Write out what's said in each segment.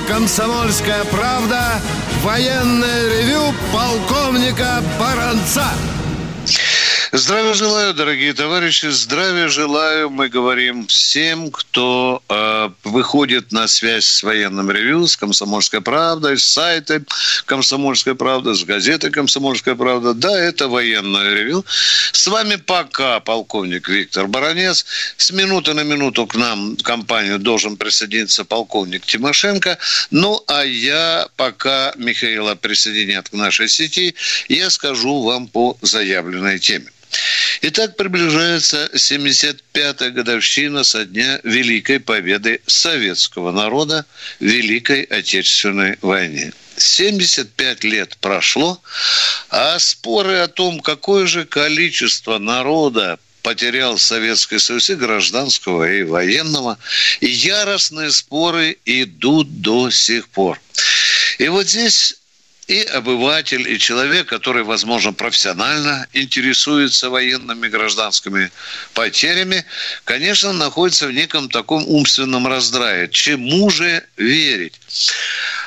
«Комсомольская правда» военное ревю полковника Баранца. Здравия желаю, дорогие товарищи, здравия желаю, мы говорим всем, кто э, выходит на связь с военным ревю, с «Комсомольской правдой», с сайта «Комсомольская правда», с газетой «Комсомольская правда». Да, это военное ревю. С вами пока полковник Виктор Баранец. С минуты на минуту к нам в компанию должен присоединиться полковник Тимошенко. Ну, а я пока Михаила присоединят к нашей сети, я скажу вам по заявленной теме. Итак, приближается 75-я годовщина со дня Великой Победы советского народа в Великой Отечественной войне. 75 лет прошло, а споры о том, какое же количество народа потерял Советский Союз и гражданского, и военного, яростные споры идут до сих пор. И вот здесь и обыватель, и человек, который, возможно, профессионально интересуется военными гражданскими потерями, конечно, находится в неком таком умственном раздрае. Чему же верить?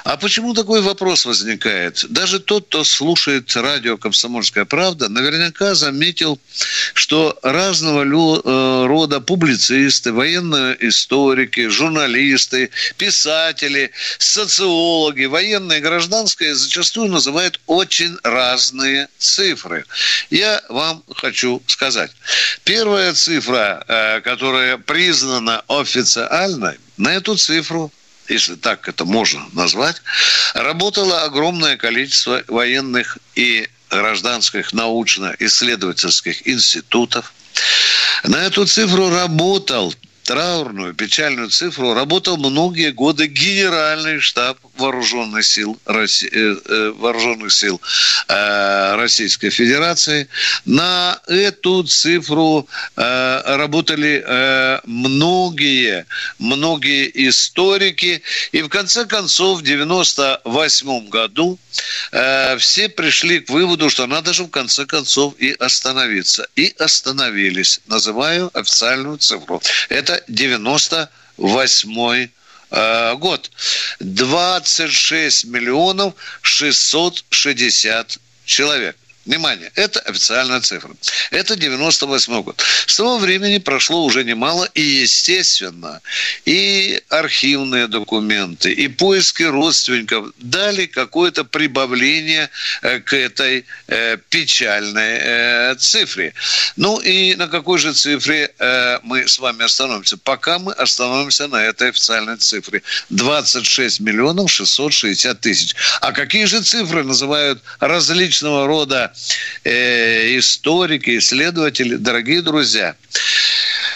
А почему такой вопрос возникает? Даже тот, кто слушает радио «Комсомольская правда», наверняка заметил, что разного э, рода публицисты, военные историки, журналисты, писатели, социологи, военные гражданские зачастую называют очень разные цифры. Я вам хочу сказать. Первая цифра, э, которая признана официальной, на эту цифру если так это можно назвать, работало огромное количество военных и гражданских научно-исследовательских институтов. На эту цифру работал траурную, печальную цифру работал многие годы генеральный штаб вооруженных сил, России, э, э, вооруженных сил э, Российской Федерации. На эту цифру работали многие, многие историки. И в конце концов в 1998 году все пришли к выводу, что надо же в конце концов и остановиться. И остановились. Называю официальную цифру. Это 98 э, год. 26 миллионов 660 человек. Внимание, это официальная цифра. Это 98 год. С того времени прошло уже немало, и, естественно, и архивные документы, и поиски родственников дали какое-то прибавление э, к этой э, печальной э, цифре. Ну и на какой же цифре мы с вами остановимся? Пока мы остановимся на этой официальной цифре. 26 миллионов 660 тысяч. А какие же цифры называют различного рода э, историки, исследователи, дорогие друзья.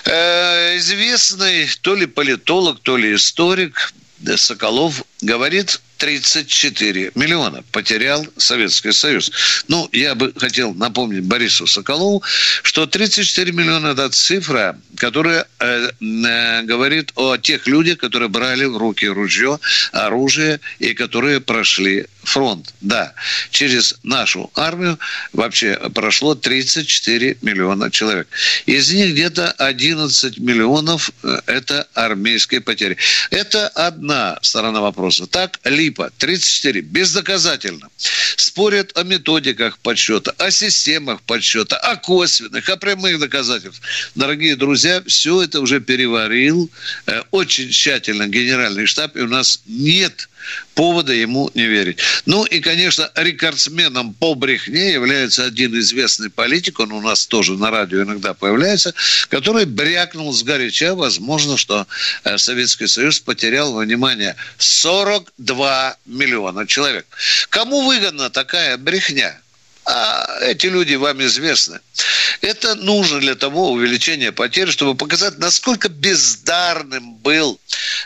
Э, известный то ли политолог, то ли историк Соколов говорит 34 миллиона потерял Советский Союз. Ну, я бы хотел напомнить Борису Соколову, что 34 миллиона – это цифра, которая э, э, говорит о тех людях, которые брали в руки ружье, оружие и которые прошли фронт. Да, через нашу армию вообще прошло 34 миллиона человек. Из них где-то 11 миллионов э, – это армейские потери. Это одна сторона вопроса. Так, Липа – 34, бездоказательно. Спорят о методиках подсчета, о системах подсчета, о косвенных, о прямых доказательствах. Дорогие друзья, все это уже переварил э, очень тщательно генеральный штаб, и у нас нет повода ему не верить. Ну и, конечно, рекордсменом по брехне является один известный политик, он у нас тоже на радио иногда появляется, который брякнул с горяча, возможно, что э, Советский Союз потерял, внимание, 42 миллиона человек. Кому выгодна такая брехня? А эти люди вам известны. Это нужно для того увеличения потерь, чтобы показать, насколько бездарным был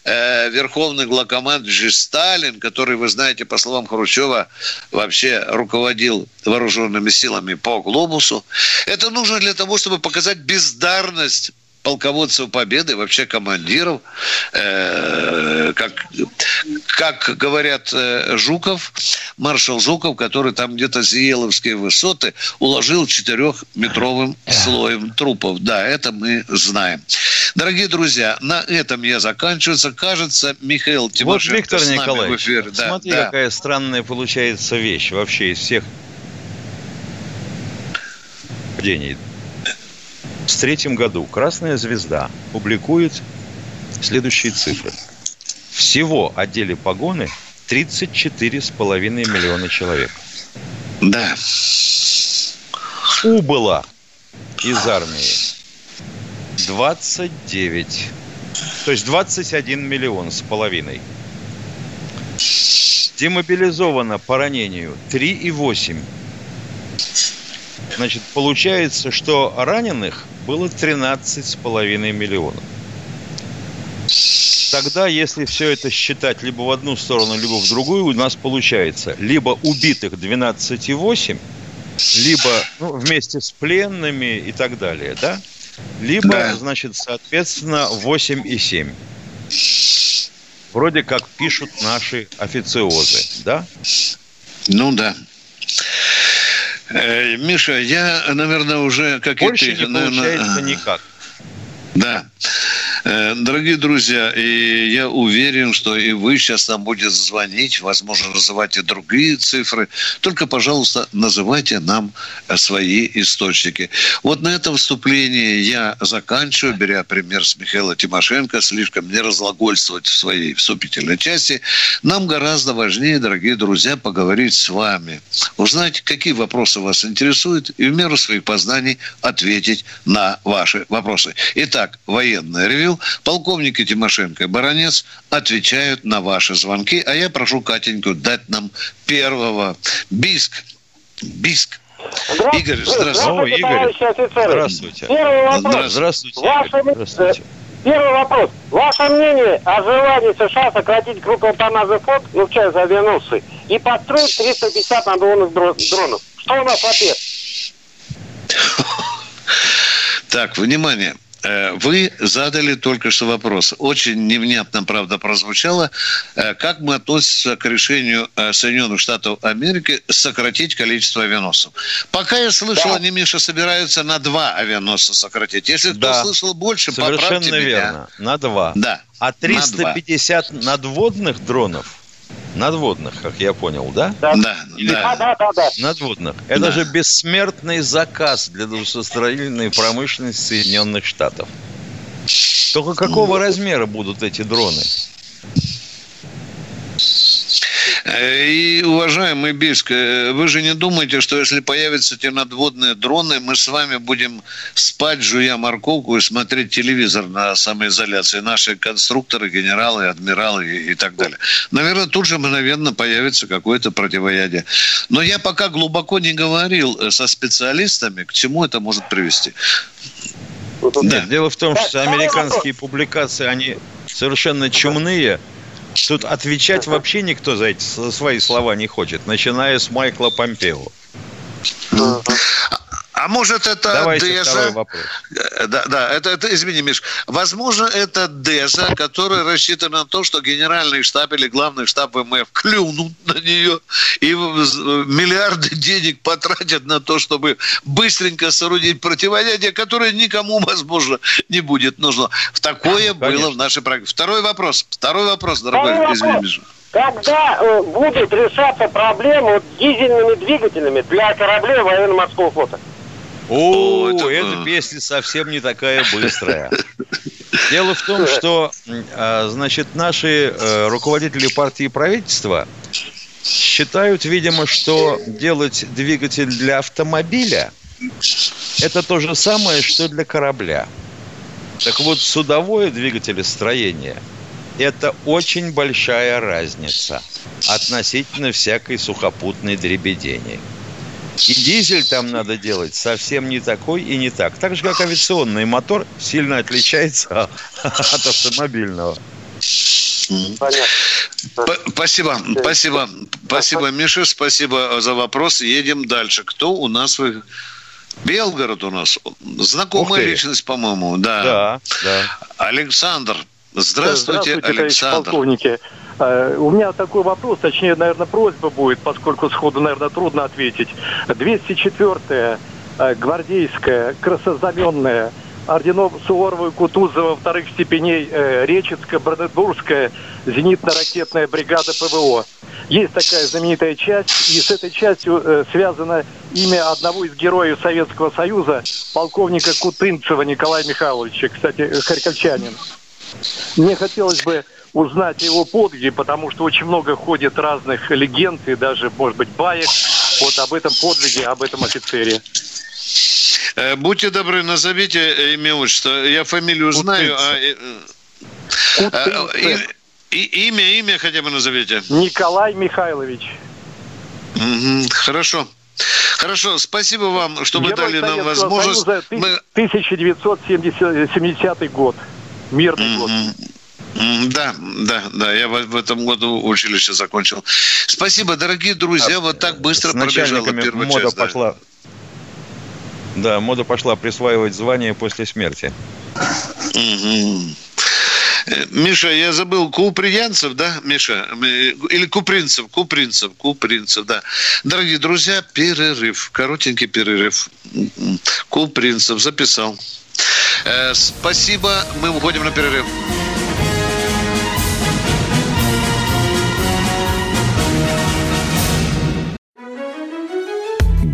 э, верховный главкомандующий Сталин, который, вы знаете, по словам Хрущева, вообще руководил вооруженными силами по глобусу. Это нужно для того, чтобы показать бездарность полководцев Победы, вообще командиров, э, как, как говорят э, Жуков, маршал Жуков, который там где-то Зиеловские высоты уложил четырехметровым слоем трупов. Да, это мы знаем. Дорогие друзья, на этом я заканчиваю, Кажется, Михаил Тимошенко вот Виктор с нами Николаевич, в эфире. Да, смотри, да. какая странная получается вещь вообще из всех денег. 1973 году «Красная звезда» публикует следующие цифры. Всего одели погоны 34,5 миллиона человек. Да. Убыло из армии 29. То есть 21 миллион с половиной. Демобилизовано по ранению 3,8. Значит, получается, что раненых было 13,5 миллионов. Тогда, если все это считать либо в одну сторону, либо в другую, у нас получается либо убитых 12,8, либо ну, вместе с пленными и так далее, да? Либо, да. значит, соответственно, 8,7. Вроде как пишут наши официозы, да? Ну да. Миша, я, наверное, уже как Больше и ты, не наверное... получается никак. Да. Э, дорогие друзья, и я уверен, что и вы сейчас нам будете звонить, возможно, называть и другие цифры. Только, пожалуйста, называйте нам э, свои источники. Вот на этом вступлении я заканчиваю, беря пример с Михаила Тимошенко, слишком не разглагольствовать в своей вступительной части. Нам гораздо важнее, дорогие друзья, поговорить с вами, узнать, какие вопросы вас интересуют, и в меру своих познаний ответить на ваши вопросы. Итак, военное ревю полковники Тимошенко и Баранец отвечают на ваши звонки. А я прошу Катеньку дать нам первого. Биск. Биск. Игорь, здравствуйте. О, Игорь. Здравствуйте. Первый вопрос. Здравствуйте. Ваше... здравствуйте. Первый вопрос. Ваше мнение о желании США сократить группу тоннажа флот, ну, в частности, авианосцы, и построить 350 надводных дронов? Что у нас в ответ? Так, внимание. Э, вы задали только что вопрос. Очень невнятно, правда, прозвучало. Э, как мы относимся к решению э, Соединенных Штатов Америки сократить количество авианосцев? Пока я слышал, да. они, Миша, собираются на два авианосца сократить. Если кто да. слышал больше, Совершенно поправьте верно. меня. На два. Да. А 350 на надводных дронов Надводных, как я понял, да? Да, да, да. да, да, да. Надводных. Это да. же бессмертный заказ для двусостроительной промышленности Соединенных Штатов. Только какого размера будут эти дроны? И, уважаемый Биск, э, вы же не думаете, что если появятся эти надводные дроны, мы с вами будем спать, жуя морковку и смотреть телевизор на самоизоляции. Наши конструкторы, генералы, адмиралы и, и так далее. Наверное, тут же мгновенно появится какое-то противоядие. Но я пока глубоко не говорил э, со специалистами, к чему это может привести. Да. Дело в том, что американские публикации, они совершенно чумные – Тут отвечать вообще никто за эти свои слова не хочет, начиная с Майкла Помпео. А может это Давайте Дежа? вопрос. Э, да, да, это, это, извини, Миш. Возможно, это Дежа, который рассчитан на то, что генеральный штаб или главный штаб ВМФ клюнут на нее и миллиарды денег потратят на то, чтобы быстренько соорудить противоядие, которое никому, возможно, не будет нужно. В такое Конечно. было в нашей программе. Второй вопрос. Второй вопрос, дорогой, Второй извини, Миша. Когда э, будет решаться проблема с дизельными двигателями для кораблей военно-морского флота? О, это... эта песня совсем не такая быстрая. Дело в том, что, а, значит, наши э, руководители партии и правительства считают, видимо, что делать двигатель для автомобиля – это то же самое, что для корабля. Так вот, судовое двигателестроение – это очень большая разница относительно всякой сухопутной дребедени. И дизель там надо делать совсем не такой и не так. Так же, как авиационный мотор сильно отличается от автомобильного. Понятно. Спасибо, спасибо, спасибо, Миша, спасибо за вопрос. Едем дальше. Кто у нас в Белгород у нас знакомая личность, по-моему, да. Да, да. Александр, здравствуйте, здравствуйте Александр. Полковники. Э, у меня такой вопрос, точнее, наверное, просьба будет, поскольку сходу, наверное, трудно ответить. 204-я э, гвардейская, красозаменная орденов Суворова и Кутузова вторых степеней э, Речицкая, Бранденбургская зенитно-ракетная бригада ПВО. Есть такая знаменитая часть, и с этой частью э, связано имя одного из героев Советского Союза, полковника Кутынцева Николая Михайловича, кстати, харьковчанин. Мне хотелось бы узнать его подвиги, потому что очень много ходит разных легенд и даже, может быть, баек вот об этом подвиге, об этом офицере. Э, будьте добры, назовите э, имя отчество. Я фамилию знаю, а... а и, имя, имя хотя бы назовите. Николай Михайлович. Угу, хорошо. Хорошо, спасибо вам, что вы дали нам возможность. Союза, Мы... 1970 год. Мирный угу. год. Да, да, да, я в этом году училище закончил. Спасибо, дорогие друзья, а, вот так быстро пробежала первая мода часть. Пошла, да, мода пошла присваивать звание после смерти. Миша, я забыл, Куприянцев, да, Миша? Или Купринцев, Купринцев, Купринцев, да. Дорогие друзья, перерыв, коротенький перерыв. Купринцев, записал. Э, спасибо, мы уходим на перерыв.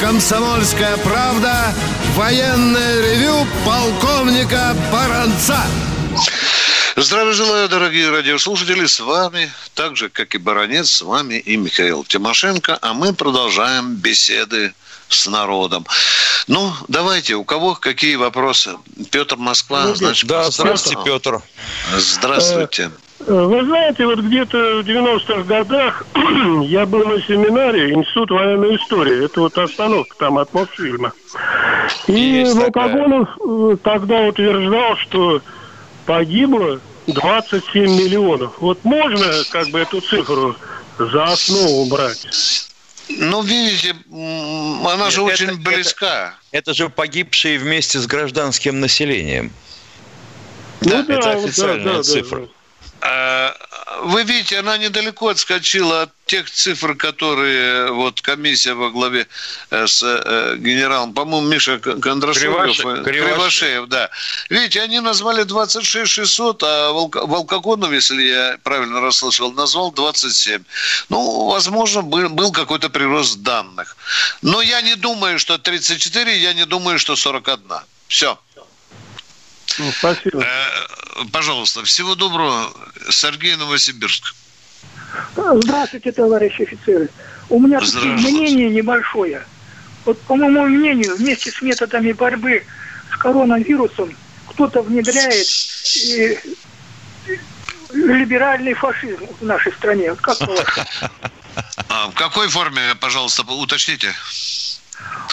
«Комсомольская правда» военное ревю полковника Баранца. Здравия желаю, дорогие радиослушатели. С вами, так же, как и Баранец, с вами и Михаил Тимошенко. А мы продолжаем беседы с народом. Ну, давайте, у кого какие вопросы? Петр Москва, ну, значит, да, здравствуйте, Петр. Здравствуйте. Вы знаете, вот где-то в 90-х годах я был на семинаре Институт военной истории. Это вот остановка там от Мосфильма. И Волкогонов э, тогда утверждал, что погибло 27 миллионов. Вот можно как бы эту цифру за основу брать? Ну, видите, она Нет, же это, очень близка. Это, это же погибшие вместе с гражданским населением. Ну, да, да, это официальная да, да, цифра. Да, да. А, вы видите, она недалеко отскочила от тех цифр, которые вот комиссия во главе э, с э, генералом, по-моему, Миша Кондрашовев, Кривошеев, Кривошеев, да. Видите, они назвали 26 600, а Волкогонов, если я правильно расслышал, назвал 27. Ну, возможно, был, был какой-то прирост данных. Но я не думаю, что 34, я не думаю, что 41. Все. Ну, спасибо. Э, пожалуйста, всего доброго. Сергей Новосибирск. Здравствуйте, товарищи офицеры. У меня тут мнение небольшое. Вот, по моему мнению, вместе с методами борьбы с коронавирусом кто-то внедряет и, либеральный фашизм в нашей стране. Как а, в какой форме, пожалуйста, уточните?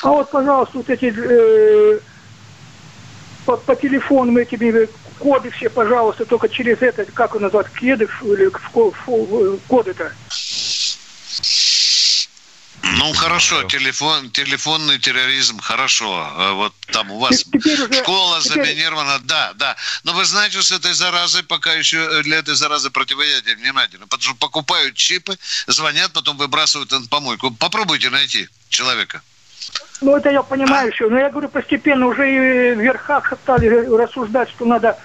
А вот, пожалуйста, вот эти э, по, по телефону этими коды все, пожалуйста, только через это, как он назвать, кеды или коды-то. Ну хорошо, телефон, телефонный терроризм, хорошо. А вот там у вас уже, школа теперь... заминирована, да, да. Но вы знаете, с этой заразой пока еще для этой заразы противоядие внимательно. Потому что покупают чипы, звонят, потом выбрасывают на помойку. Попробуйте найти человека. Ну, это я понимаю еще. Но я говорю, постепенно уже и в верхах стали рассуждать, что надо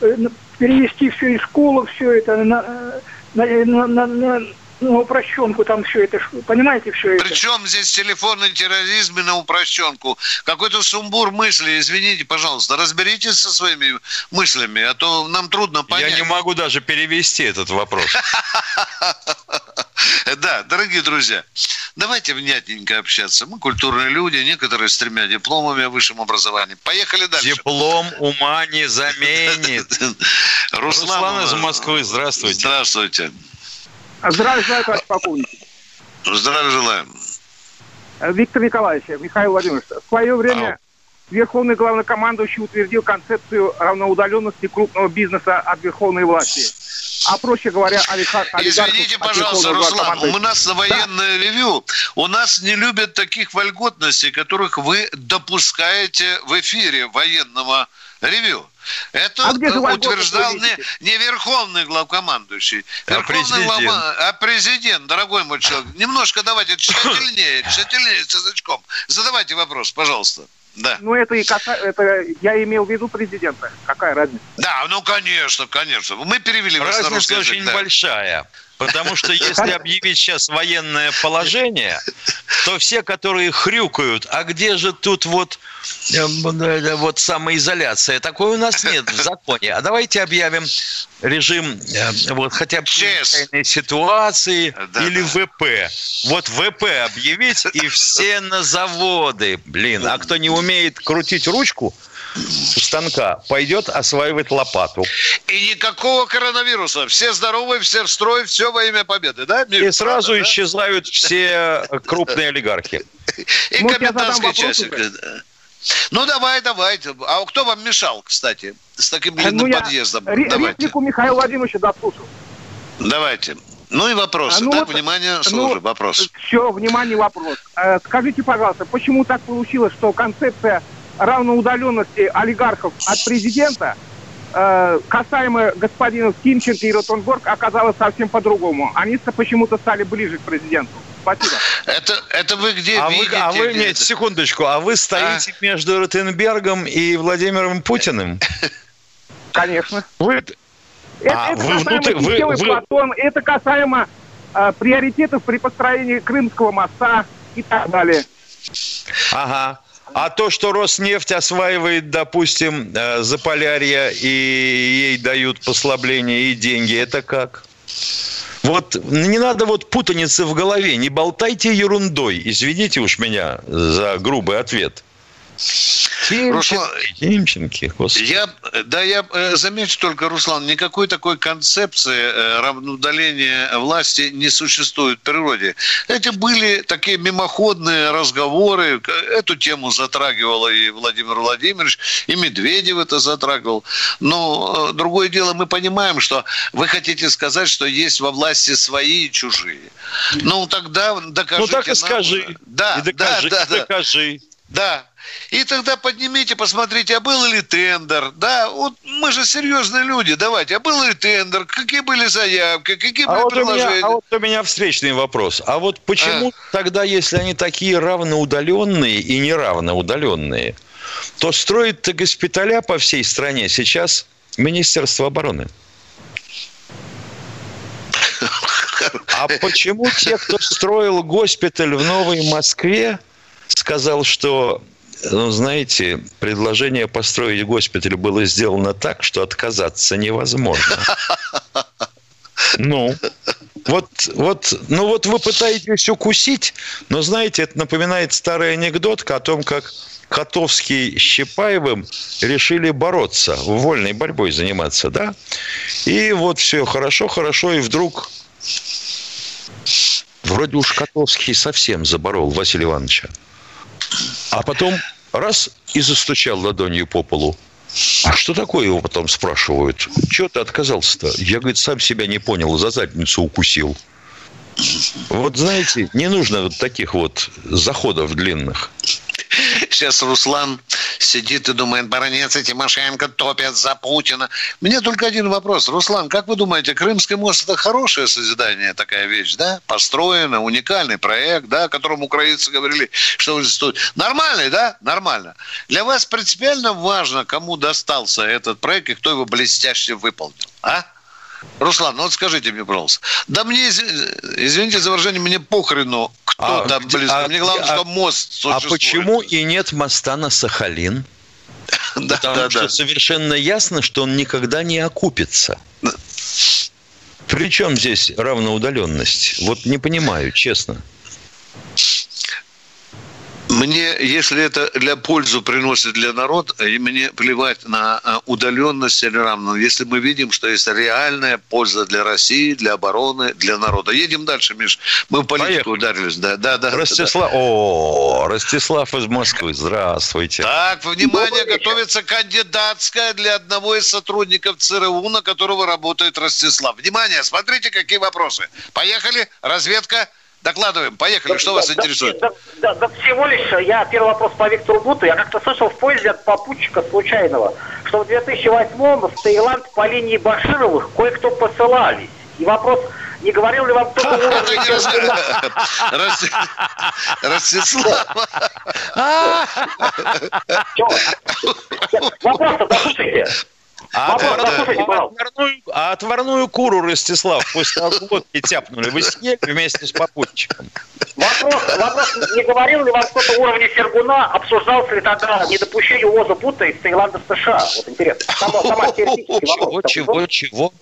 э, перевести все из школы, все это на, на, на, на, на ну, упрощенку там все это, понимаете, все это. Причем здесь телефонный терроризм и на упрощенку? Какой-то сумбур мысли, извините, пожалуйста, разберитесь со своими мыслями, а то нам трудно понять. Я не могу даже перевести этот вопрос. Да, дорогие друзья, давайте внятненько общаться. Мы культурные люди, некоторые с тремя дипломами о высшем образовании. Поехали дальше. Диплом ума не заменит. Руслан из Москвы, здравствуйте. Здравствуйте. Здравия желаю, товарищ полковник. Здравия желаем. Виктор Николаевич, Михаил Владимирович, в свое время Верховный главнокомандующий утвердил концепцию равноудаленности крупного бизнеса от верховной власти. А проще говоря, олигархов... Извините, пожалуйста, Руслан, у нас на военное да. ревю, у нас не любят таких вольготностей, которых вы допускаете в эфире военного ревю. Это а утверждал не, не верховный главкомандующий, а верховный президент. Глав... а президент, дорогой мой человек. Немножко давайте тщательнее, тщательнее с язычком. Задавайте вопрос, пожалуйста. Да. Ну, это и каса... это я имел в виду президента. Какая разница? Да, ну, конечно, конечно. Мы перевели вас Разница на русский язык, очень да. большая. Потому что если объявить сейчас военное положение, то все, которые хрюкают, а где же тут вот, э, вот самоизоляция? Такой у нас нет в законе. А давайте объявим режим э, вот хотя бы чрезвычайной ситуации да, или да. ВП. Вот ВП объявить и все на заводы. Блин, а кто не умеет крутить ручку, станка пойдет осваивать лопату. И никакого коронавируса. Все здоровы, все в строй, все во имя победы, да? Мир, и сразу правда, исчезают да? все крупные олигархи. И ну, комендантская часть. Ну, давай, давай. А кто вам мешал, кстати, с таким ну, длинным ну, подъездом? Давайте. Реплику Михаила Владимировича дослушал. Давайте. Ну и вопросы. А, ну, так, вот, внимание, слушай, ну, вопрос. Все, внимание, вопрос. Э, скажите, пожалуйста, почему так получилось, что концепция равноудаленности олигархов от президента э, касаемо господина Тимченко и Ротенбург оказалось совсем по-другому. Они почему-то стали ближе к президенту. Спасибо. Это, это вы где а видите? Вы, а вы, нет, секундочку, а вы стоите а? между Ротенбергом и Владимиром Путиным? Конечно. Вы... Это, а, это вы касаемо внутри, вы, вы... Платон, это касаемо э, приоритетов при построении Крымского моста и так далее. Ага. А то, что Роснефть осваивает, допустим, э, Заполярье и ей дают послабление и деньги, это как? Вот не надо вот путаницы в голове, не болтайте ерундой. Извините уж меня за грубый ответ. Руслан, Тимченки, господи. Я, да, я э, замечу только, Руслан, никакой такой концепции э, равноудаления власти не существует в природе. Это были такие мимоходные разговоры. Эту тему затрагивал и Владимир Владимирович, и Медведев это затрагивал. Но э, другое дело, мы понимаем, что вы хотите сказать, что есть во власти свои и чужие. Ну, тогда докажите Ну, так и скажи. Да, и докажи, да, да, докажи. Да. И тогда поднимите, посмотрите, а был ли тендер, да, вот мы же серьезные люди, давайте, а был ли тендер, какие были заявки, какие а были вот предложения. Меня, а вот у меня встречный вопрос, а вот почему а? тогда, если они такие равноудаленные и неравноудаленные, то строит-то госпиталя по всей стране сейчас Министерство обороны? А почему те, кто строил госпиталь в Новой Москве, сказал, что ну, знаете, предложение построить госпиталь было сделано так, что отказаться невозможно. Ну, вот, вот, ну вот вы пытаетесь укусить, но знаете, это напоминает старый анекдот о том, как Котовский с Щепаевым решили бороться, вольной борьбой заниматься, да? И вот все хорошо, хорошо, и вдруг вроде уж Котовский совсем заборол Василия Ивановича. А потом раз и застучал ладонью по полу. А что такое его потом спрашивают? Чего ты отказался-то? Я, говорит, сам себя не понял, за задницу укусил. Вот знаете, не нужно вот таких вот заходов длинных. Сейчас Руслан сидит и думает, баронец и Тимошенко топят за Путина. Мне только один вопрос. Руслан, как вы думаете, Крымский мост – это хорошее созидание, такая вещь, да? Построено, уникальный проект, да, о котором украинцы говорили, что он стоит. Нормальный, да? Нормально. Для вас принципиально важно, кому достался этот проект и кто его блестяще выполнил, а? Руслан, ну вот скажите мне, пожалуйста. Да мне, извините за выражение, мне похрену, кто а, там где, близко. А, мне главное, а, что мост существует. А почему и нет моста на Сахалин? Да, Потому да, что да. совершенно ясно, что он никогда не окупится. Причем здесь равноудаленность? Вот не понимаю, честно. Мне, если это для пользу приносит для народа, и мне плевать на а, удаленность или равно. Если мы видим, что есть реальная польза для России, для обороны, для народа. Едем дальше, Миш. Мы в политику Поехали. ударились. Да, да, да. Ростислав, да. О, Ростислав из Москвы. Здравствуйте. Так, внимание, готовится кандидатская для одного из сотрудников ЦРУ, на которого работает Ростислав. Внимание, смотрите, какие вопросы. Поехали. Разведка. Докладываем. Поехали. Да, что да, вас да, интересует? Да, да, да, всего лишь, я первый вопрос по Виктору Буту. Я как-то слышал в поезде от попутчика случайного, что в 2008-м в Таиланд по линии Башировых кое-кто посылались. И вопрос, не говорил ли вам кто-то Ростислав. Вопрос-то дослушайте. А, отварную, а отварную куру, Ростислав, после водки тяпнули. Вы съели вместе с попутчиком. Вопрос, вопрос, не говорил ли вам кто-то уровня Сергуна, обсуждался ли тогда недопущение увоза Бута из Таиланда в США? Вот интересно. Сама, сама Чего, чего, чего?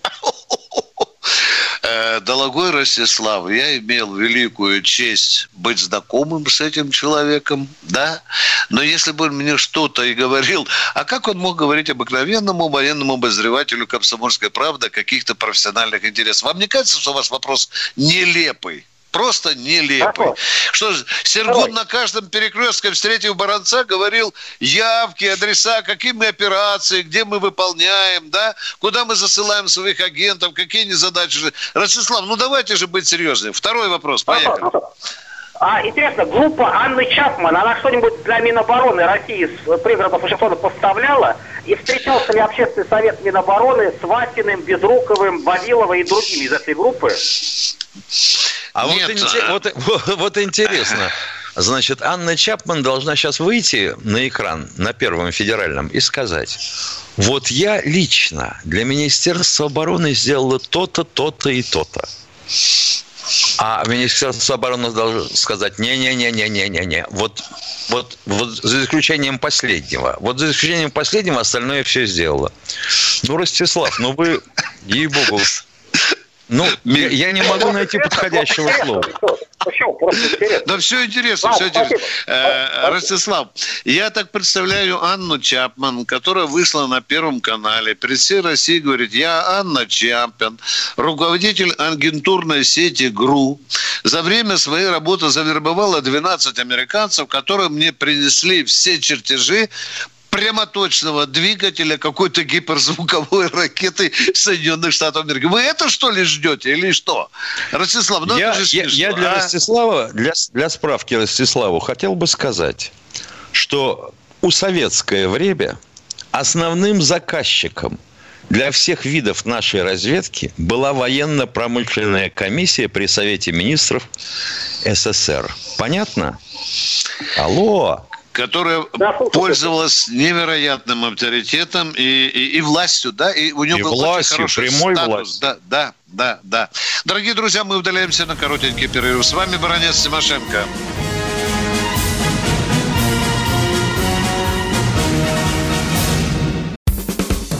Э, дорогой Ростислав, я имел великую честь быть знакомым с этим человеком, да, но если бы он мне что-то и говорил, а как он мог говорить обыкновенному военному обозревателю «Комсомольской правды» о каких-то профессиональных интересах? Вам не кажется, что у вас вопрос нелепый? Просто нелепый. Что же, Сергун на каждом перекрестке, встретив Баранца, говорил явки, адреса, какие мы операции, где мы выполняем, да, куда мы засылаем своих агентов, какие они задачи. Ростислав, ну давайте же быть серьезными. Второй вопрос, поехали. А, интересно, группа Анны Чапман, она что-нибудь для Минобороны России с пригородов Вашингтона поставляла? И встречался ли общественный совет Минобороны с Васиным, Безруковым, Вавиловой и другими из этой группы? А Нет. Вот, вот, вот интересно. Значит, Анна Чапман должна сейчас выйти на экран на Первом федеральном и сказать, вот я лично для Министерства обороны сделала то-то, то-то и то-то. А Министерство обороны должно сказать, не-не-не-не-не-не-не. Вот, вот, вот за исключением последнего. Вот за исключением последнего остальное все сделало. Ну, Ростислав, ну вы, ей-богу, ну, я, я не могу найти подходящего слова. Да все интересно, все интересно. Э, Ростислав, я так представляю Анну Чапман, которая вышла на Первом канале, при всей России говорит, я Анна Чапман, руководитель агентурной сети ГРУ. За время своей работы завербовала 12 американцев, которые мне принесли все чертежи прямоточного двигателя какой-то гиперзвуковой ракеты Соединенных Штатов Америки. Вы это что ли ждете или что? Ростислав, ну я, это же смешно, я, я для а? Ростислава, для, для справки Ростиславу хотел бы сказать, что у советское время основным заказчиком для всех видов нашей разведки была военно-промышленная комиссия при Совете министров СССР. Понятно? Алло которая да, пользовалась невероятным авторитетом и, и, и властью, да, и у нее и был властью, хороший прямой статус. Властью. Да, да, да, да. Дорогие друзья, мы удаляемся на коротенький перерыв. С вами Баранец Тимошенко.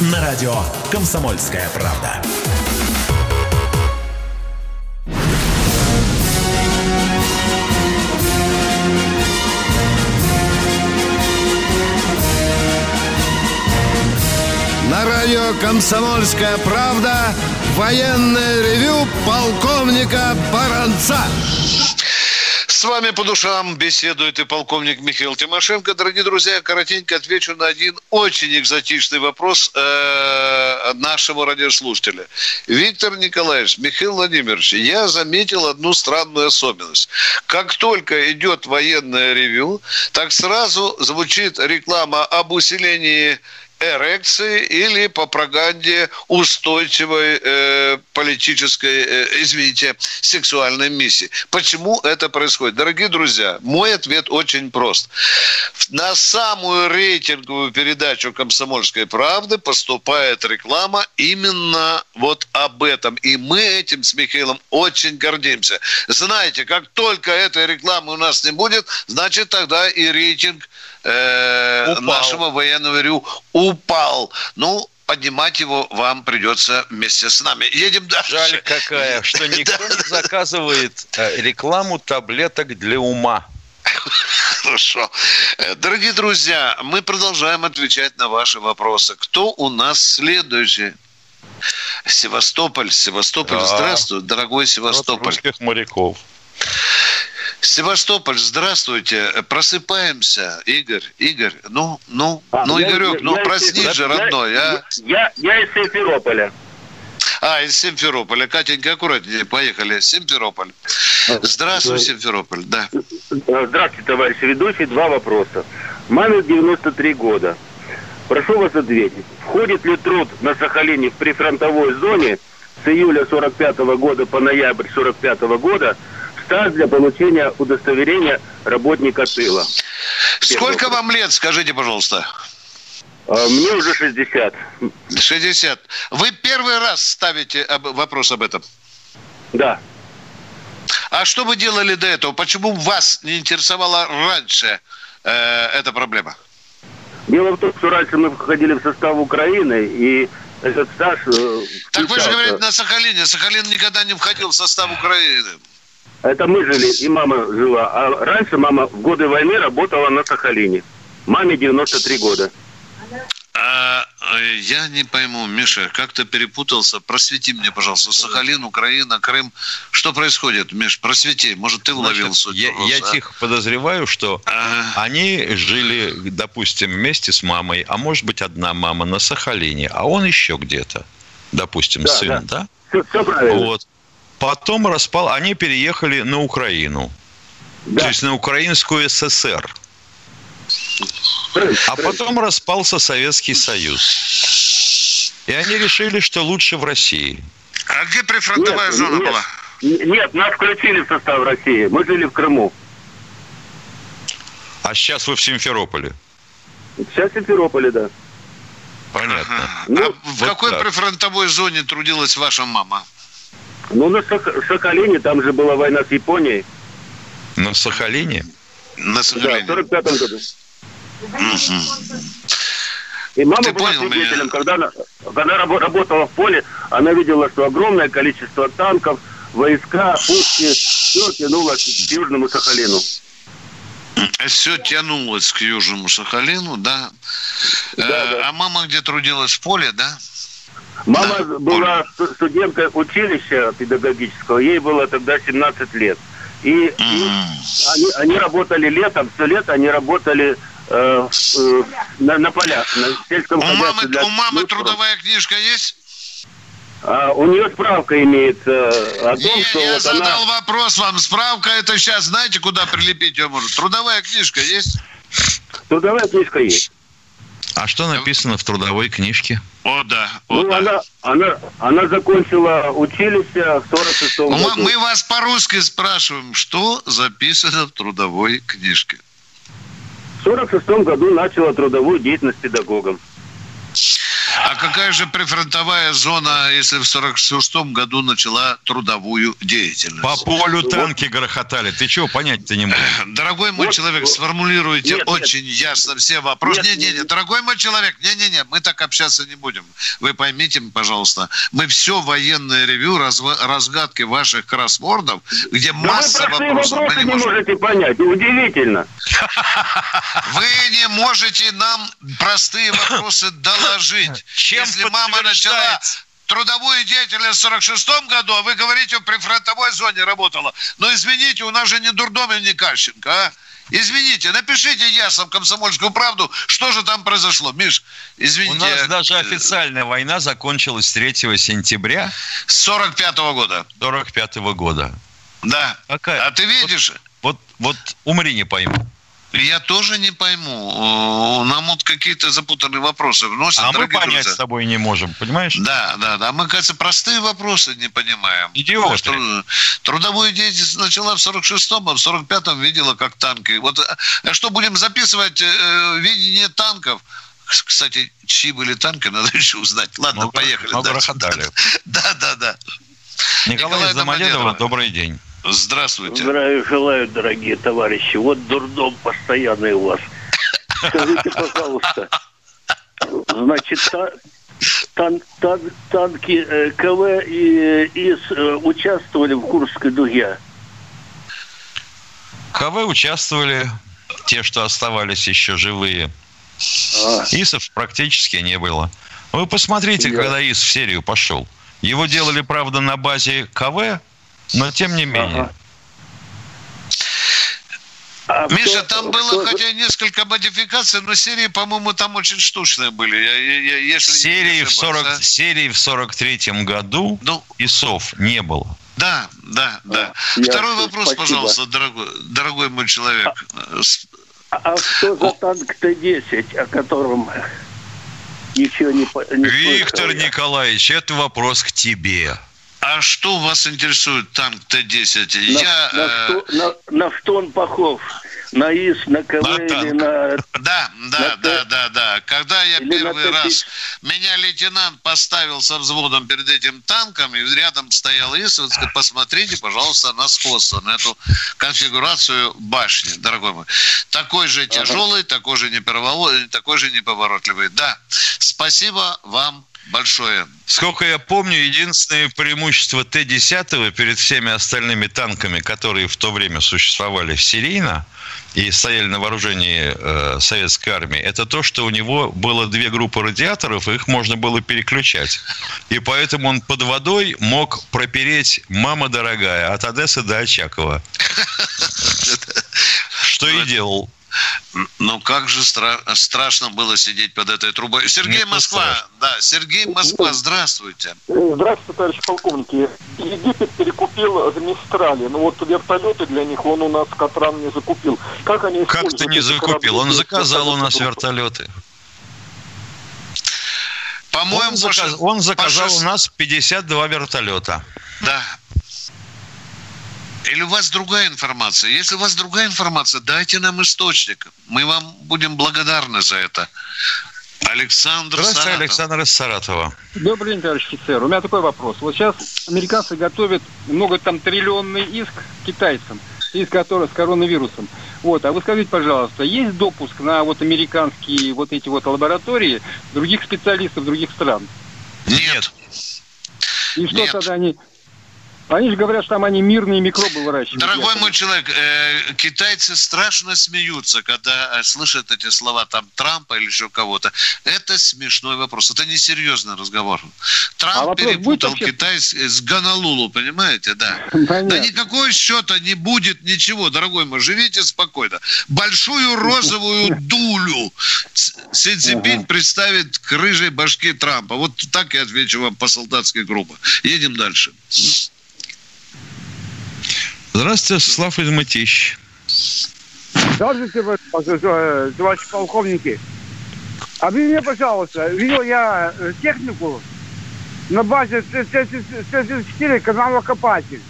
на радио «Комсомольская правда». На радио «Комсомольская правда» военное ревю полковника Баранца. С вами по душам беседует и полковник Михаил Тимошенко. Дорогие друзья, коротенько отвечу на один очень экзотичный вопрос э, нашего радиослушателя. Виктор Николаевич, Михаил Владимирович, я заметил одну странную особенность. Как только идет военное ревю, так сразу звучит реклама об усилении эрекции или по пропаганде устойчивой э, политической, э, извините, сексуальной миссии. Почему это происходит? Дорогие друзья, мой ответ очень прост. На самую рейтинговую передачу «Комсомольской правды» поступает реклама именно вот об этом. И мы этим с Михаилом очень гордимся. Знаете, как только этой рекламы у нас не будет, значит тогда и рейтинг э, нашего военного рю упал. Ну, поднимать его вам придется вместе с нами. Едем дальше. Жаль какая, что никто не заказывает э, рекламу таблеток для ума. Хорошо. Э, дорогие друзья, мы продолжаем отвечать на ваши вопросы. Кто у нас следующий? Севастополь. Севастополь, да. здравствуй, дорогой Севастополь. От русских моряков. Севастополь, здравствуйте. Просыпаемся, Игорь. Игорь, ну, ну, а, ну, я, Игорек, я, ну, я проснись же, родной, я, а. Я, я из Симферополя. А, из Симферополя. Катенька, аккуратнее, поехали. Симферополь. Здравствуй, Симферополь, да. Здравствуйте, товарищи ведущие. Два вопроса. Маме 93 года. Прошу вас ответить, входит ли труд на Сахалине в прифронтовой зоне с июля 45 года по ноябрь 45 года стаж для получения удостоверения работника тыла. Сколько вам лет, скажите, пожалуйста? А, мне уже 60. 60. Вы первый раз ставите вопрос об этом? Да. А что вы делали до этого? Почему вас не интересовала раньше э, эта проблема? Дело в том, что раньше мы входили в состав Украины, и этот стаж... Э, так вы же говорите на Сахалине. Сахалин никогда не входил в состав Украины. Это мы жили, и мама жила. А раньше мама в годы войны работала на Сахалине. Маме 93 года. А, я не пойму, Миша, как ты перепутался? Просвети мне, пожалуйста. Сахалин, Украина, Крым. Что происходит, Миш? Просвети. Может, ты уловил Значит, суть Я, я а? тихо подозреваю, что а... они жили, допустим, вместе с мамой, а может быть, одна мама на Сахалине, а он еще где-то. Допустим, да, сын, да? да? Все, все правильно. Вот. Потом распал, они переехали на Украину. Да. То есть на Украинскую ССР. А потом распался Советский Союз. И они решили, что лучше в России. А где прифронтовая нет, зона нет, была? Нет, нас включили в состав России. Мы жили в Крыму. А сейчас вы в Симферополе? Сейчас в Симферополе, да. Понятно. Ага. Ну, а в вот какой так. прифронтовой зоне трудилась ваша мама? Ну, на Сахалине, там же была война с Японией. На Сахалине? На Сахалине. Да, в 45 году. И мама Ты была понял свидетелем, меня? когда она, когда она работала в поле, она видела, что огромное количество танков, войска, пушки, все тянулось к Южному Сахалину. Все тянулось к Южному Сахалину, да? Да, э, да. А мама где трудилась в поле, да? Мама Да, была студенткой училища педагогического, ей было тогда 17 лет. И, и они, они работали летом, все лето они работали э, э, на, на полях, на сельском У мамы, для- у мамы ну, трудовая книжка есть? А, у нее справка имеется о том, Не, что я вот задал она... вопрос вам. Справка это сейчас, знаете, куда прилепить ее может? Трудовая книжка есть? Трудовая книжка есть. А что написано в трудовой книжке? О, да. О, Ну, да. она, она, она закончила училище в 46-м Мы, году. мы вас по-русски спрашиваем, что записано в трудовой книжке? В 46-м году начала трудовую деятельность педагогом. А какая же прифронтовая зона, если в 46-м году начала трудовую деятельность? По полю танки грохотали. Ты чего понять-то не можешь? Дорогой мой Вот, человек, сформулируйте Нет, нет. очень ясно все вопросы. Нет, Не-не-не, нет. дорогой мой человек, не-не-не, мы так общаться не будем. Вы поймите, пожалуйста, мы все военное ревю, разгадки ваших кроссвордов, где Да вы масса простые вопросов. вопросы мы не не можем. можете понять. Удивительно. Вы не можете нам простые вопросы доложить. Чем Если мама начала трудовую деятельность в 46 году, а вы говорите, в прифронтовой зоне работала. Но извините, у нас же не Дурдом и не Кащенко, а? Извините, напишите ясно в «Комсомольскую правду», что же там произошло. Миш, У извините. нас даже э, официальная война закончилась 3 сентября С 45 года. 45 года. Да. Какая? А ты видишь? Вот, вот умри не пойму. Я тоже не пойму. Нам вот какие-то запутанные вопросы вносят. А мы понять друзья. с тобой не можем, понимаешь? Да, да, да. Мы, кажется, простые вопросы не понимаем. Идиоты. Что, трудовую деятельность начала в 46-м, а в 45-м видела как танки. Вот а что будем записывать э, видение танков? Кстати, чьи были танки, надо еще узнать. Ладно, много, поехали. Много дальше. Да, да, да. Николай, Николай Домодедово, добрый день. Здравствуйте. Здравия желаю, дорогие товарищи. Вот дурдом постоянный у вас. Скажите, пожалуйста, значит, та, тан, тан, танки э, КВ и ИС э, участвовали в Курской дуге? КВ участвовали, те, что оставались еще живые. А. ИСов практически не было. Вы посмотрите, Я... когда ИС в серию пошел. Его делали, правда, на базе КВ, но тем не менее. Ага. А Миша, кто, там было кто... хотя несколько модификаций, но серии, по-моему, там очень штучные были. Я, я, если серии, в 40, а? серии в 43-м году ну, ИСов не было. Да, да, да. А, Второй вопрос, спасибо. пожалуйста, дорогой, дорогой мой человек. А, а что за танк Т-10, о котором ничего не, не Виктор слышал? Николаевич, это вопрос к тебе. А что вас интересует танк Т-10? На, Я, на, э... что, на, на что он похож? На ИС, на КВ на или на... Да, да, на да, да, да. Когда я первый раз... Меня лейтенант поставил со взводом перед этим танком, и рядом стоял ИС, вот, посмотрите, пожалуйста, на сходство, на эту конфигурацию башни, дорогой мой. Такой же тяжелый, ага. такой же неповоротливый, такой же неповоротливый. Да, спасибо вам большое. Сколько я помню, единственное преимущество Т-10 перед всеми остальными танками, которые в то время существовали в серийно и стояли на вооружении э, советской армии, это то, что у него было две группы радиаторов, и их можно было переключать. И поэтому он под водой мог пропереть «Мама дорогая» от Одессы до Очакова. Что и делал. Ну, как же стра- страшно было сидеть под этой трубой. Сергей Нет, Москва, да, Сергей Москва, здравствуйте. Здравствуйте, товарищ полковники. Египет перекупил Мистрали, ну вот вертолеты для них он у нас Катран не закупил. Как они Как ты не закупил? Он заказал у нас вертолеты. По-моему, он, заказ, он заказал у нас 52 вертолета. Да, или у вас другая информация? Если у вас другая информация, дайте нам источник. Мы вам будем благодарны за это. Александр Здравствуйте, Саратов. Александр из Саратова. Добрый день, товарищ офицер. У меня такой вопрос. Вот сейчас американцы готовят много там триллионный иск китайцам, иск который с коронавирусом. Вот, а вы скажите, пожалуйста, есть допуск на вот американские вот эти вот лаборатории других специалистов других стран? Нет. И что Нет. тогда они они же говорят, что там они мирные микробы выращивают. Дорогой мой человек, э, китайцы страшно смеются, когда э, слышат эти слова там Трампа или еще кого-то. Это смешной вопрос. Это несерьезный разговор. Трамп а перепутал вообще... Китай с, с Ганалулу, понимаете, да? Понятно. Да никакого счета не будет ничего, дорогой мой. Живите спокойно. Большую розовую дулю Си ага. представит к рыжей башке Трампа. Вот так я отвечу вам по-солдатски грубо. Едем дальше. Здравствуйте, Слав из Мытищ. Здравствуйте, товарищ полковники. Объясни мне, пожалуйста, видел я э, технику на базе Т-34 каналокопатель.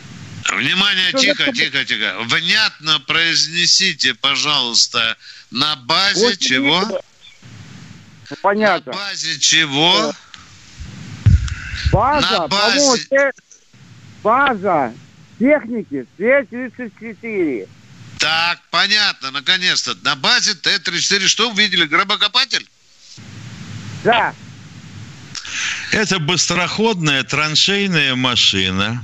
Внимание, Что тихо, тихо, тихо. Внятно произнесите, пожалуйста, на базе вот чего? Понятно. На базе чего? База, на базе... база техники Т-34. Так, понятно, наконец-то. На базе Т-34 что увидели? Гробокопатель? Да. Это быстроходная траншейная машина,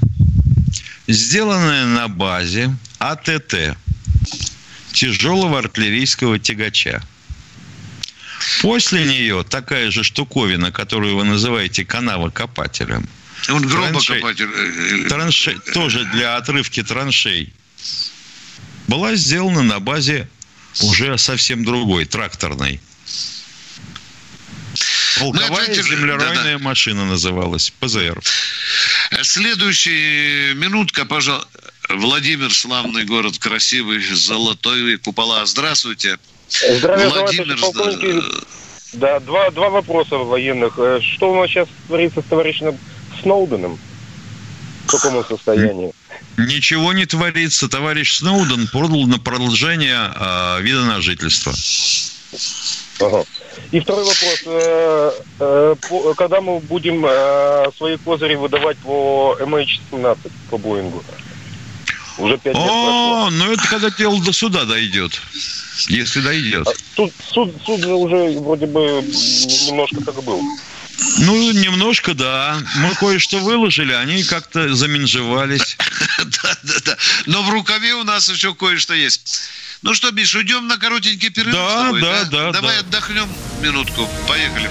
сделанная на базе АТТ, тяжелого артиллерийского тягача. После нее такая же штуковина, которую вы называете канавокопателем – он гробокопатель. Траншей, траншей, тоже для отрывки траншей. Была сделана на базе уже совсем другой, тракторной. Полковая ну, землеройная да, да. машина называлась, ПЗР. Следующая минутка, пожалуйста. Владимир, славный город, красивый, золотой купола. Здравствуйте. Здравия Владимир. Да, два, два вопроса военных. Э, что у нас сейчас творится с товарищем Сноуденом? В каком состоянии? Ничего не творится. Товарищ Сноуден продал на продолжение э, вида на жительство. Ага. И второй вопрос. Э, э, когда мы будем э, свои козыри выдавать по MH17, по Боингу? Уже пять лет О, ну это когда дело до суда дойдет. Если дойдет. А суд, суд, суд уже вроде бы немножко как был. Ну, немножко, да. Мы кое-что выложили, они как-то заминжевались. Да, да, да. Но в рукаве у нас еще кое-что есть. Ну что, Миш, уйдем на коротенький перерыв да, тобой, да, да, да. Давай отдохнем минутку. Поехали.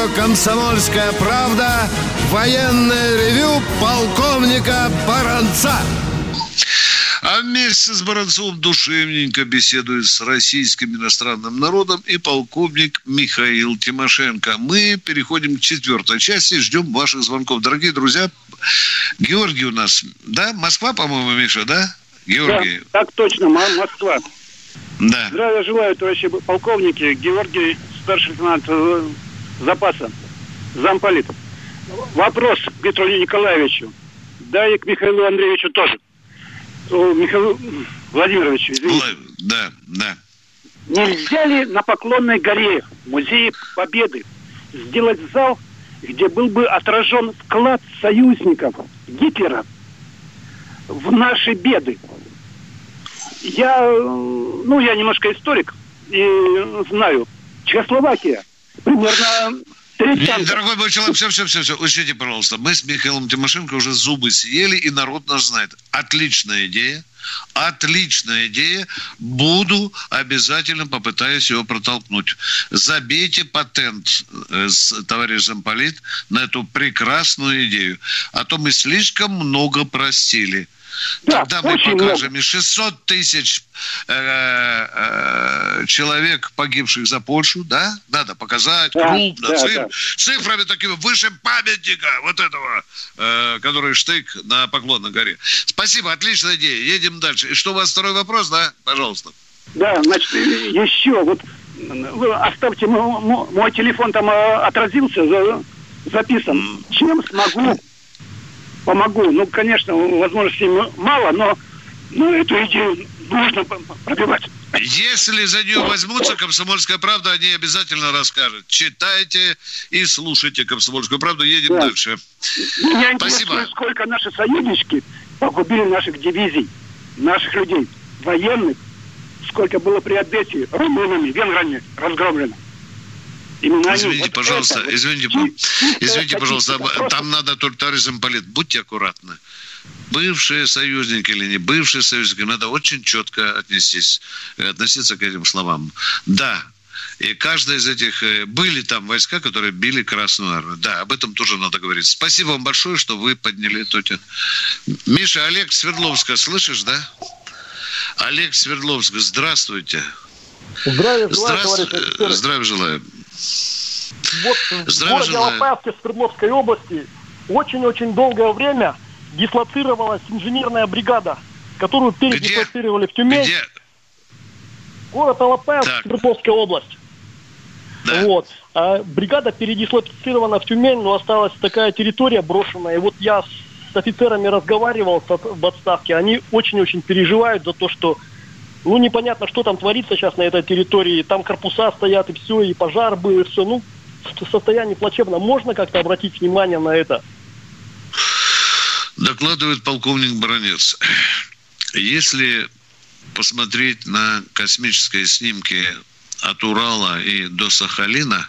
Радио «Комсомольская правда» военное ревю полковника Баранца. А вместе с Баранцовым душевненько беседует с российским иностранным народом и полковник Михаил Тимошенко. Мы переходим к четвертой части, ждем ваших звонков. Дорогие друзья, Георгий у нас, да? Москва, по-моему, Миша, да? Георгий. Да, так точно, Москва. Да. Здравия желаю, товарищи полковники. Георгий, старший лейтенант э, запаса, замполит. Вопрос к Петру Николаевичу. Да и к Михаилу Андреевичу тоже. Михаил Владимирович, извините. Да, да. Нельзя ли на Поклонной горе, Музее Победы, сделать зал, где был бы отражен вклад союзников Гитлера в наши беды? Я, ну, я немножко историк и знаю. Чехословакия примерно нет, дорогой мой человек, все, все, все, все. Учтите, пожалуйста, мы с Михаилом Тимошенко уже зубы съели, и народ нас знает. Отличная идея. Отличная идея. Буду обязательно попытаюсь его протолкнуть. Забейте патент э, с товарищем Полит на эту прекрасную идею. А то мы слишком много простили. Да, Тогда мы покажем много. 600 тысяч э, э, человек, погибших за Польшу, да? Надо показать да, крупно, да, цифр, да. цифрами такими выше памятника вот этого, э, который штык на Поклонной горе. Спасибо, отличная идея. Едем дальше. И что у вас второй вопрос, да? Пожалуйста. Да, значит, еще вот вы оставьте мой, мой телефон там э, отразился, записан. Чем смогу помогу. Ну, конечно, возможностей мало, но ну, эту идею нужно пробивать. Если за нее возьмутся, «Комсомольская правда» они обязательно расскажут. Читайте и слушайте «Комсомольскую правду». Едем да. дальше. Меня Спасибо. сколько наши союзнички погубили наших дивизий, наших людей, военных, сколько было при Одессе румынами, венграми разгромлено. Именно извините, они, пожалуйста, вот извините, извините, пожалуйста, там надо только товарищ замполит, будьте аккуратны. Бывшие союзники или не бывшие союзники, надо очень четко отнестись, относиться к этим словам. Да, и каждая из этих... Э, были там войска, которые били Красную Армию. Да, об этом тоже надо говорить. Спасибо вам большое, что вы подняли эту тему. Миша, Олег Свердловска, слышишь, да? Олег Свердловск, здравствуйте. Здравия желаю, Здравствуй... Здравия желаю. Вот в городе Алапаевске Свердловской области очень-очень долгое время дислоцировалась инженерная бригада, которую передислоцировали в Тюмень. Где? Город Алапаевск, так. Свердловская область. Да. Вот. А бригада передислоцирована в Тюмень, но осталась такая территория брошенная. И вот я с офицерами разговаривал в отставке, они очень-очень переживают за то, что ну, непонятно, что там творится сейчас на этой территории. Там корпуса стоят, и все, и пожар был, и все. Ну, состояние плачевно. Можно как-то обратить внимание на это? Докладывает полковник Баранец. Если посмотреть на космические снимки от Урала и до Сахалина,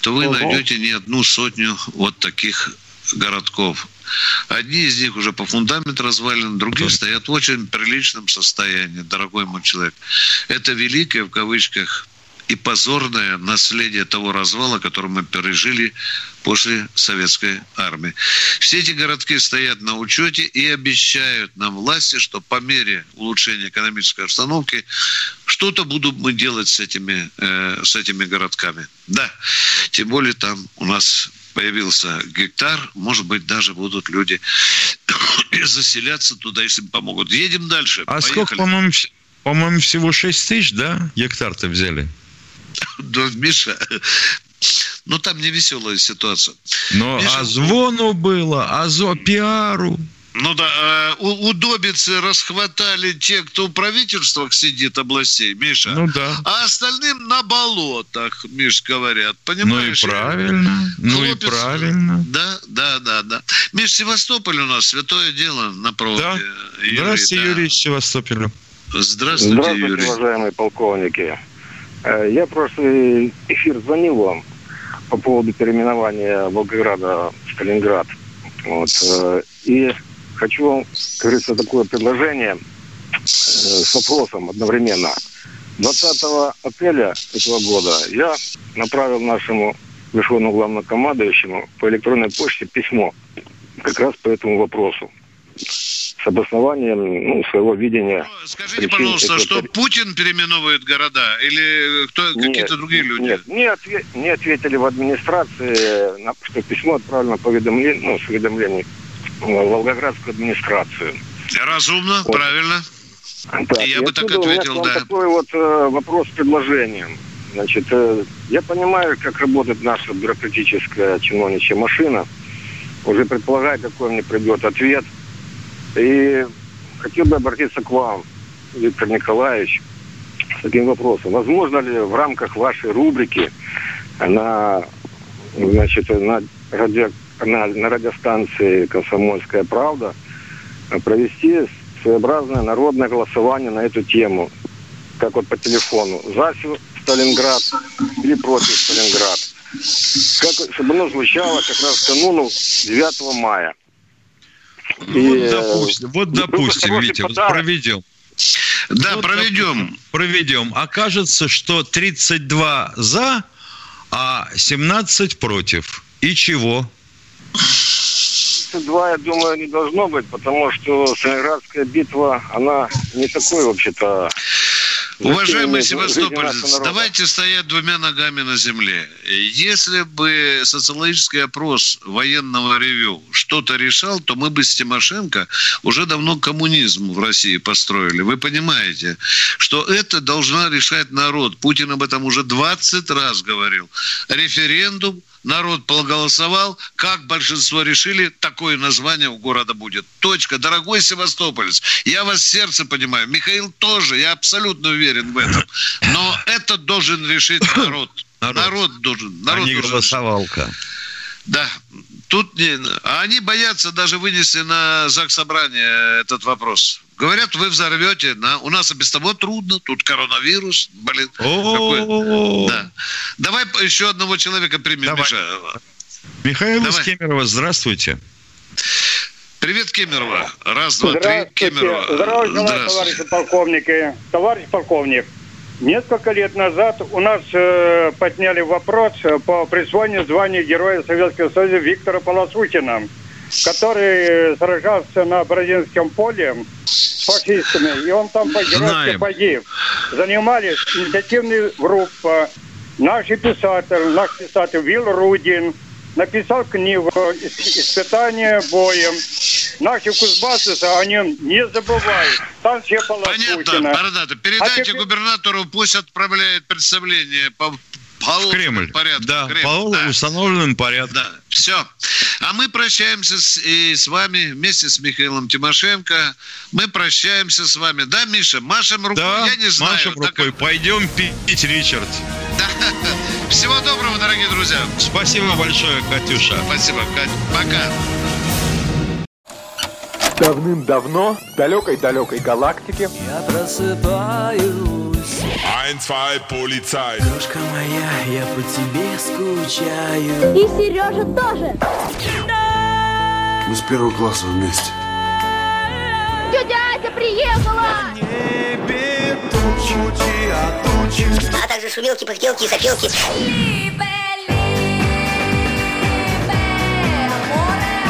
то вы Ого. найдете не одну сотню вот таких городков. Одни из них уже по фундаменту развалены, другие стоят в очень приличном состоянии, дорогой мой человек. Это великое, в кавычках, и позорное наследие того развала, который мы пережили после советской армии. Все эти городки стоят на учете и обещают нам власти, что по мере улучшения экономической обстановки что-то будут мы делать с этими, э, с этими городками. Да, тем более там у нас появился гектар, может быть, даже будут люди заселяться туда, если помогут. Едем дальше. А Поехали. сколько, по-моему, по-моему, всего 6 тысяч, да, гектар-то взяли? Да, Миша, ну там не веселая ситуация. Но Миша, а звону было, а зо пиару. Ну да, э, удобицы расхватали те, кто в правительствах сидит областей, Миша. Ну да. А остальным на болотах, Миш, говорят. Понимаешь? Ну и правильно. Ну и правильно. Да, да, да, да. Миш, Севастополь у нас святое дело на проводе. Да. Юрий, Здравствуйте, да. Юрий из Севастополя. Здравствуйте, Здравствуйте, Юрий. уважаемые полковники. Э, я прошлый эфир звонил вам по поводу переименования Волгограда в Сталинград. Вот. Э, и хочу вам, как говорится, такое предложение э, с вопросом одновременно. 20 апреля этого года я направил нашему верховному главнокомандующему по электронной почте письмо как раз по этому вопросу с обоснованием ну, своего видения. Ну, скажите, пожалуйста, что Путин переименовывает города или кто, какие-то другие люди? Нет, мне, ответ, мне ответили в администрации, что письмо отправлено по уведомлению, ну, с уведомлением Волгоградскую администрацию. Разумно, вот. правильно. Да, я бы так ответил, да. Такой вот э, вопрос с предложением. Значит, э, я понимаю, как работает наша бюрократическая чиновничья машина. Уже предполагаю, какой мне придет ответ – и хотел бы обратиться к вам, Виктор Николаевич, с таким вопросом. Возможно ли в рамках вашей рубрики на, значит, на, радио, на, на радиостанции «Комсомольская правда» провести своеобразное народное голосование на эту тему, как вот по телефону, за Сталинград или против Сталинград. Как, чтобы оно звучало как раз кануну 9 мая. И, вот, э, допустим, вот, допустим Витя, вот проведем. Да, вот, проведем. Допустим, проведем. Окажется, что 32 за, а 17 против. И чего? 32, я думаю, не должно быть, потому что Сталинградская битва, она не такой, вообще-то, Уважаемый Севастополь, давайте стоять двумя ногами на земле. Если бы социологический опрос военного ревю что-то решал, то мы бы с Тимошенко уже давно коммунизм в России построили. Вы понимаете, что это должна решать народ. Путин об этом уже 20 раз говорил. Референдум народ проголосовал, как большинство решили, такое название у города будет. Точка. Дорогой Севастополец, я вас сердце понимаю. Михаил тоже, я абсолютно уверен в этом. Но это должен решить народ. Народ, народ должен. Народ а не должен голосовалка. Да, тут не... А они боятся даже вынести на ЗАГС собрание этот вопрос. Говорят, вы взорвете. На... У нас и без того трудно. Тут коронавирус. Блин. Какой... Да. Давай еще одного человека примем, Давай. Миша. Михаил Давай. из Кемерово, здравствуйте. Привет, Кемерово. Раз, два, три. Кемерово. Здравия желаю, товарищи полковники. Товарищ полковник, несколько лет назад у нас э, подняли вопрос по присвоению звания Героя Советского Союза Виктора Полосухина, который сражался на Бородинском поле с фашистами, и он там геройски погиб. Занимались инициативная группа, наши писатели, наш писатель Вилл Рудин, написал книгу «Испытание боем». Наши кузбассы о нем не забывают. Там все Понятно, Бородато. Передайте а теперь... губернатору, пусть отправляет представление по По Кремль. порядку. Да, Кремль. по да. установленным порядком. Да, все. А мы прощаемся с, и с вами вместе с Михаилом Тимошенко. Мы прощаемся с вами. Да, Миша? Машем рукой? Да, Я не знаю. машем рукой. Так... Пойдем пить, Ричард. Да. Всего доброго, дорогие друзья. Спасибо большое, Катюша. Спасибо, Кать. Пока. Давным-давно в далекой-далекой галактике Я просыпаюсь Ein, zwei, полицай Крошка моя, я по тебе скучаю И Сережа тоже Мы с первого класса вместе Тетя Ася приехала! Небе тучи, а тучи А также шумелки, пыхтелки и запелки